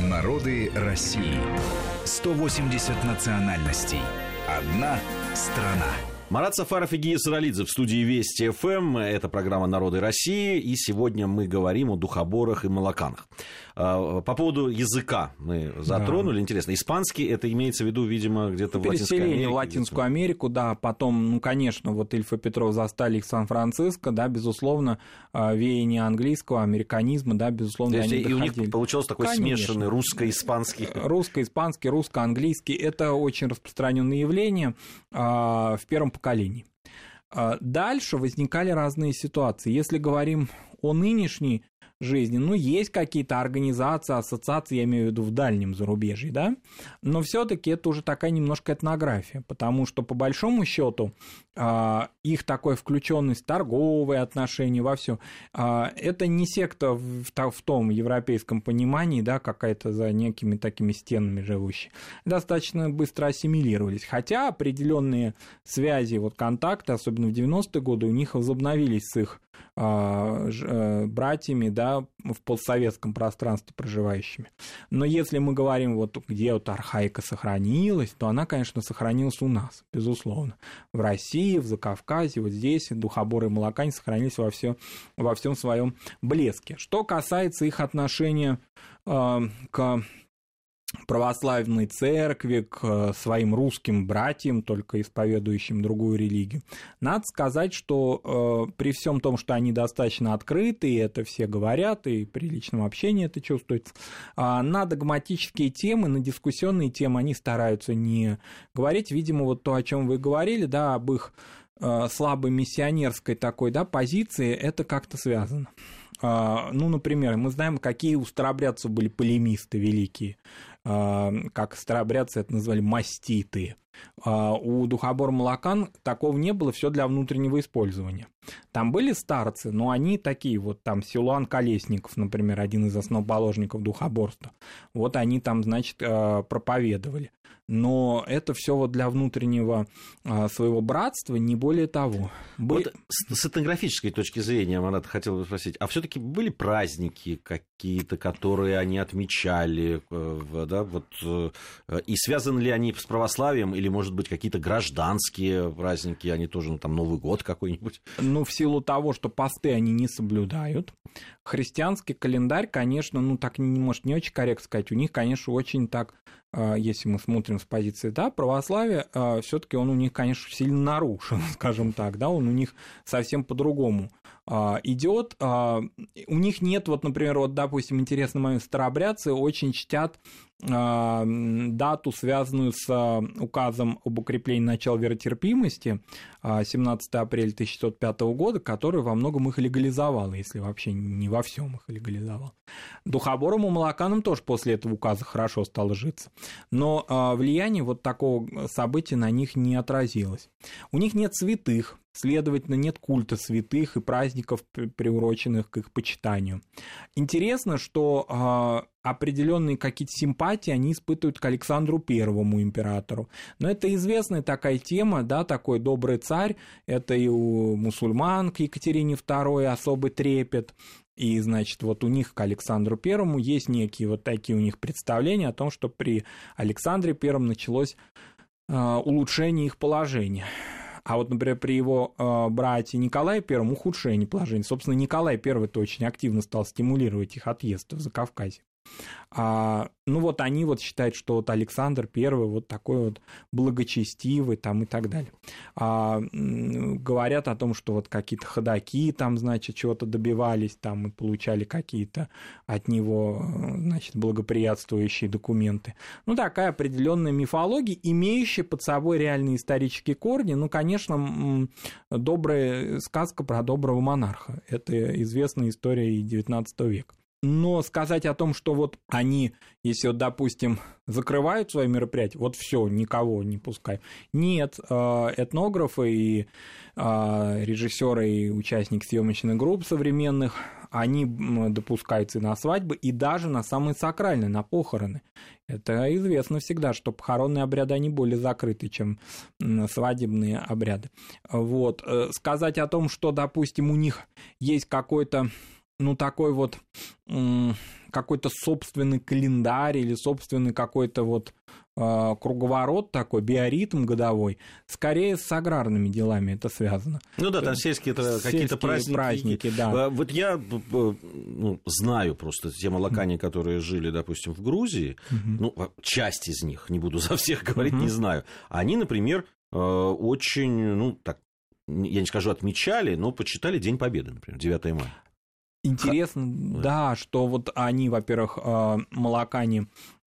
Народы России. 180 национальностей. Одна страна. Марат Сафаров и Гия Саралидзе в студии Вести ФМ. Это программа «Народы России». И сегодня мы говорим о духоборах и молоканах. А, по поводу языка мы затронули. Да. Интересно, испанский это имеется в виду, видимо, где-то в Латинской Америке? в Латинскую Америку, да. Потом, ну, конечно, вот Ильф и Петров застали их в Сан-Франциско, да, безусловно, а, веяние английского, американизма, да, безусловно, они И у них получился такой конечно. смешанный русско-испанский. Русско-испанский, русско-английский. Это очень распространенное явление а, в первом поколений. Дальше возникали разные ситуации. Если говорим о нынешней жизни. Ну, есть какие-то организации, ассоциации, я имею в виду в дальнем зарубежье, да, но все-таки это уже такая немножко этнография, потому что по большому счету а, их такой включенность торговые отношения, во все, а, это не секта в, том европейском понимании, да, какая-то за некими такими стенами живущая. Достаточно быстро ассимилировались, хотя определенные связи, вот контакты, особенно в 90-е годы, у них возобновились с их братьями, да, в постсоветском пространстве проживающими. Но если мы говорим, вот где вот архаика сохранилась, то она, конечно, сохранилась у нас, безусловно. В России, в Закавказье, вот здесь духоборы и молокане сохранились во, все, во всем своем блеске. Что касается их отношения э, к православной церкви, к э, своим русским братьям, только исповедующим другую религию. Надо сказать, что э, при всем том, что они достаточно открыты, и это все говорят, и при личном общении это чувствуется, э, на догматические темы, на дискуссионные темы они стараются не говорить. Видимо, вот то, о чем вы говорили, да, об их э, слабой миссионерской такой да, позиции, это как-то связано. А, ну, например, мы знаем, какие у старобрядцев были полемисты великие. А, как старобрядцы это называли маститы. А, у духобор молокан такого не было, все для внутреннего использования. Там были старцы, но они такие, вот там Силуан Колесников, например, один из основоположников духоборства. Вот они там, значит, а, проповедовали. Но это все вот для внутреннего своего братства, не более того. Были... Вот с, с этнографической точки зрения, Марат, хотел бы спросить, а все-таки были праздники какие-то, которые они отмечали, э, да, вот, э, и связаны ли они с православием, или, может быть, какие-то гражданские праздники, они тоже, ну, там, Новый год какой-нибудь? Ну, в силу того, что посты они не соблюдают, христианский календарь, конечно, ну, так, может, не очень корректно сказать, у них, конечно, очень так а, если мы смотрим с позиции да, православия, а, все-таки он у них, конечно, сильно нарушен, скажем так, да, он у них совсем по-другому идет. У них нет, вот, например, вот, допустим, интересный момент, старообрядцы очень чтят дату, связанную с указом об укреплении начала веротерпимости 17 апреля 1605 года, который во многом их легализовал, если вообще не во всем их легализовал. Духоборам и молоканам тоже после этого указа хорошо стало житься но а, влияние вот такого события на них не отразилось. У них нет святых, следовательно, нет культа святых и праздников, приуроченных к их почитанию. Интересно, что определенные какие-то симпатии они испытывают к Александру Первому императору. Но это известная такая тема, да, такой добрый царь, это и у мусульман к Екатерине II особый трепет, и, значит, вот у них к Александру Первому есть некие вот такие у них представления о том, что при Александре Первом началось э, улучшение их положения. А вот, например, при его э, брате Николае Первом ухудшение положения. Собственно, Николай Первый-то очень активно стал стимулировать их отъезд в Закавказье. А, ну вот они вот считают, что вот Александр Первый вот такой вот благочестивый там и так далее. А, говорят о том, что вот какие-то ходаки там, значит, чего-то добивались там и получали какие-то от него, значит, благоприятствующие документы. Ну, такая определенная мифология, имеющая под собой реальные исторические корни. Ну, конечно, добрая сказка про доброго монарха. Это известная история и XIX века. Но сказать о том, что вот они, если вот, допустим, закрывают свои мероприятия, вот все, никого не пускай. Нет, э, этнографы и э, режиссеры и участники съемочных групп современных, они допускаются и на свадьбы, и даже на самые сакральные, на похороны. Это известно всегда, что похоронные обряды, они более закрыты, чем свадебные обряды. Вот. Э, сказать о том, что, допустим, у них есть какой-то ну, такой вот какой-то собственный календарь или собственный какой-то вот э, круговорот такой, биоритм годовой, скорее с аграрными делами это связано. Ну да, там сельские, это какие-то праздники. праздники да. Вот я ну, знаю просто те молокане, которые жили, допустим, в Грузии, угу. ну, часть из них, не буду за всех говорить, угу. не знаю. Они, например, очень, ну, так, я не скажу, отмечали, но почитали День Победы, например, 9 мая. Интересно, Х... да, что вот они, во-первых, э, молокане,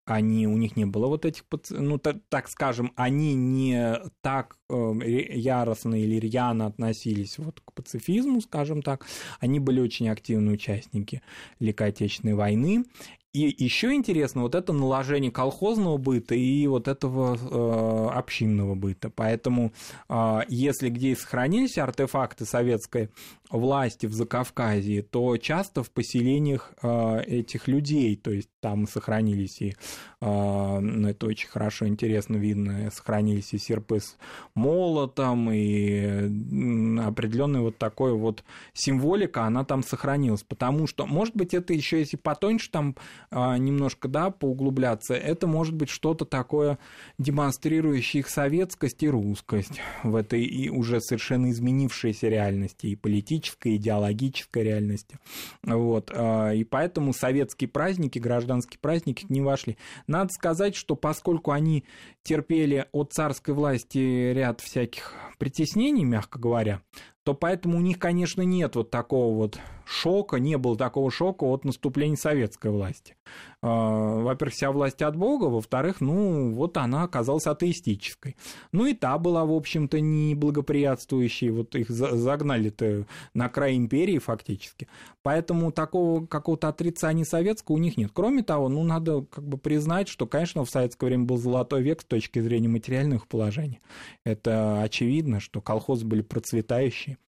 они, у них не было вот этих, ну, так, так скажем, они не так э, яростно или рьяно относились вот к пацифизму, скажем так, они были очень активные участники Великой Отечественной войны, и еще интересно вот это наложение колхозного быта и вот этого э, общинного быта. Поэтому э, если где и сохранились артефакты советской власти в Закавказье, то часто в поселениях э, этих людей, то есть там сохранились и, э, ну, это очень хорошо, интересно видно, сохранились и серпы с молотом, и определенная вот такой вот символика, она там сохранилась, потому что, может быть, это еще если потоньше там немножко, да, поуглубляться, это может быть что-то такое, демонстрирующее их советскость и русскость в этой и уже совершенно изменившейся реальности и политической политической, идеологической реальности. Вот. А, и поэтому советские праздники, гражданские праздники не вошли. Надо сказать, что поскольку они терпели от царской власти ряд всяких притеснений, мягко говоря, то поэтому у них, конечно, нет вот такого вот шока, не было такого шока от наступления советской власти. А, во-первых, вся власть от Бога, во-вторых, ну, вот она оказалась атеистической. Ну и та была, в общем-то, не благоприятствующей, вот их загнали-то на край империи фактически. Поэтому такого какого-то отрицания советского у них нет. Кроме того, ну, надо как бы признать, что, конечно, в советское время был золотой век с точки зрения материальных положений. Это очевидно, что колхозы были процветающие.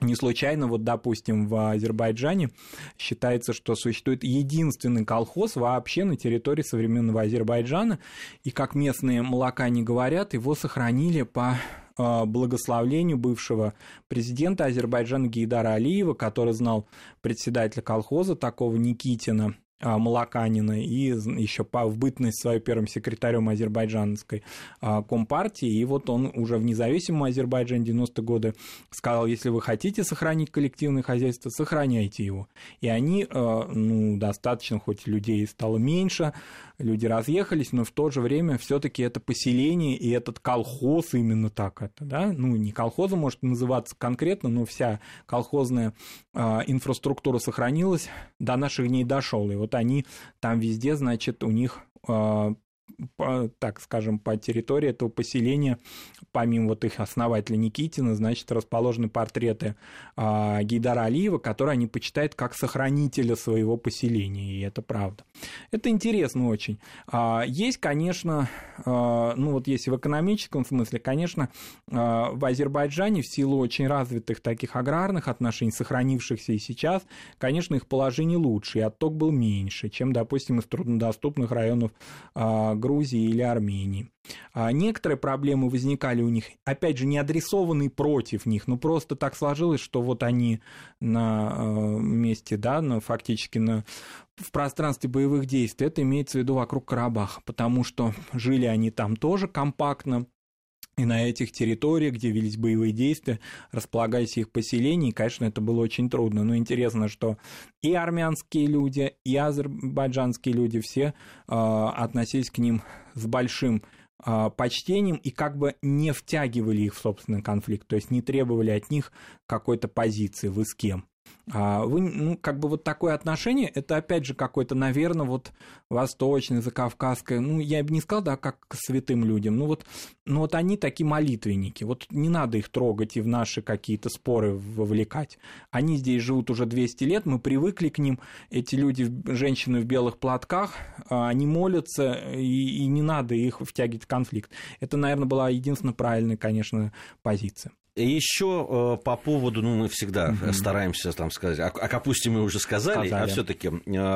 Не случайно, вот, допустим, в Азербайджане считается, что существует единственный колхоз вообще на территории современного Азербайджана, и, как местные молокане говорят, его сохранили по а, благословлению бывшего президента Азербайджана Гейдара Алиева, который знал председателя колхоза такого Никитина, Малаканина и еще в бытность своим первым секретарем азербайджанской а, компартии. И вот он уже в независимом Азербайджане 90-е годы сказал, если вы хотите сохранить коллективное хозяйство, сохраняйте его. И они, а, ну, достаточно, хоть людей стало меньше, люди разъехались, но в то же время все-таки это поселение и этот колхоз именно так это, да, ну не колхозом может называться конкретно, но вся колхозная инфраструктура сохранилась, до наших дней дошел, и вот они там везде, значит, у них э, по, так скажем, по территории этого поселения, помимо вот их основателя Никитина, значит, расположены портреты а, Гейдара Алиева, которые они почитают как сохранителя своего поселения, и это правда. Это интересно очень. А, есть, конечно, а, ну вот если в экономическом смысле, конечно, а, в Азербайджане в силу очень развитых таких аграрных отношений, сохранившихся и сейчас, конечно, их положение лучше, и отток был меньше, чем, допустим, из труднодоступных районов а, Грузии или Армении. А некоторые проблемы возникали у них, опять же, не адресованные против них, но просто так сложилось, что вот они на э, месте, да, на, фактически на, в пространстве боевых действий, это имеется в виду вокруг Карабаха, потому что жили они там тоже компактно, и на этих территориях, где велись боевые действия, располагались их поселения, и, конечно, это было очень трудно. Но интересно, что и армянские люди, и азербайджанские люди все э, относились к ним с большим э, почтением и как бы не втягивали их в собственный конфликт, то есть не требовали от них какой-то позиции, вы с кем. А вы, ну, как бы вот такое отношение, это опять же какое-то, наверное, вот восточное, закавказское, ну, я бы не сказал, да, как к святым людям, ну вот, ну вот они такие молитвенники, вот не надо их трогать и в наши какие-то споры вовлекать. Они здесь живут уже 200 лет, мы привыкли к ним, эти люди, женщины в белых платках, а, они молятся, и, и не надо их втягивать в конфликт. Это, наверное, была единственная правильная, конечно, позиция. Еще по поводу, ну, мы всегда Мгм. стараемся там сказать, о, о капусте мы уже сказали, Сказали. а все-таки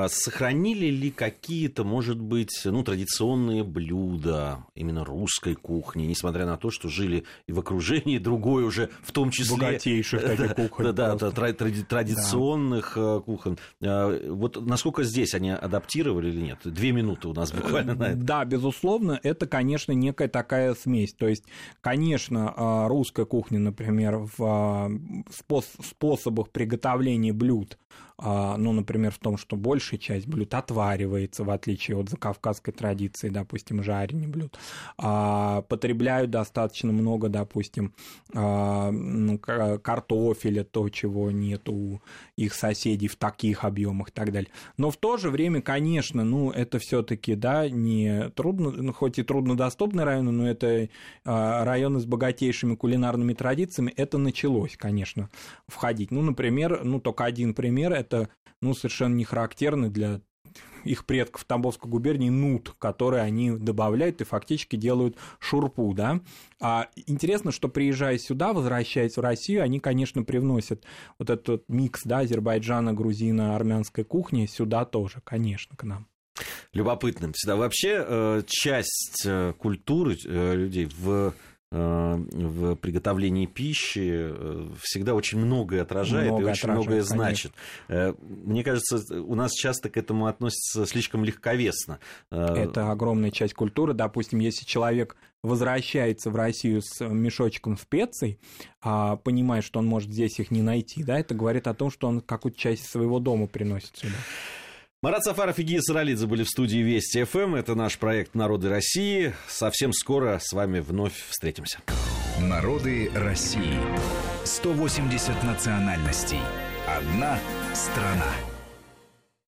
сохранили ли какие-то, может быть, ну, традиционные блюда именно русской кухни, несмотря на то, что жили и в окружении другой уже, в том числе... Богатейших таких кухонь Да, да, да, тради- традиционных э, кухонь. Э, Вот насколько здесь они адаптировали или нет? Две минуты у нас буквально на это. Да, безусловно, это, конечно, некая такая смесь. То есть, конечно, а, русская кухня, например, в а, спос- способах приготовления блюд, ну, например, в том, что большая часть блюд отваривается, в отличие от закавказской традиции, допустим, жарения блюд, а, потребляют достаточно много, допустим, а, ну, ка- картофеля, то, чего нет у их соседей в таких объемах и так далее. Но в то же время, конечно, ну, это все-таки, да, не трудно, ну, хоть и труднодоступный район, но это а, районы с богатейшими кулинарными традициями, это началось, конечно, входить. Ну, например, ну, только один пример, это, ну, совершенно не характерный для их предков в Тамбовской губернии нут, который они добавляют и фактически делают шурпу, да. А интересно, что приезжая сюда, возвращаясь в Россию, они, конечно, привносят вот этот микс, да, Азербайджана, грузина, армянской кухни сюда тоже, конечно, к нам. Любопытным всегда. Вообще, э, часть э, культуры э, людей в в приготовлении пищи э, всегда очень многое отражает Много и очень многое конечно. значит. Э, Мне кажется, у нас часто к этому относятся слишком легковесно. Э, Это огромная часть культуры. Допустим, если человек возвращается в Россию с мешочком специй, а понимает, что он может здесь их не найти, да, это говорит о том, что он какую-то часть своего дома приносит сюда. Марат Сафаров и Гия Саралидзе были в студии Вести ФМ. Это наш проект «Народы России». Совсем скоро с вами вновь встретимся. Народы России. 180 национальностей. Одна страна.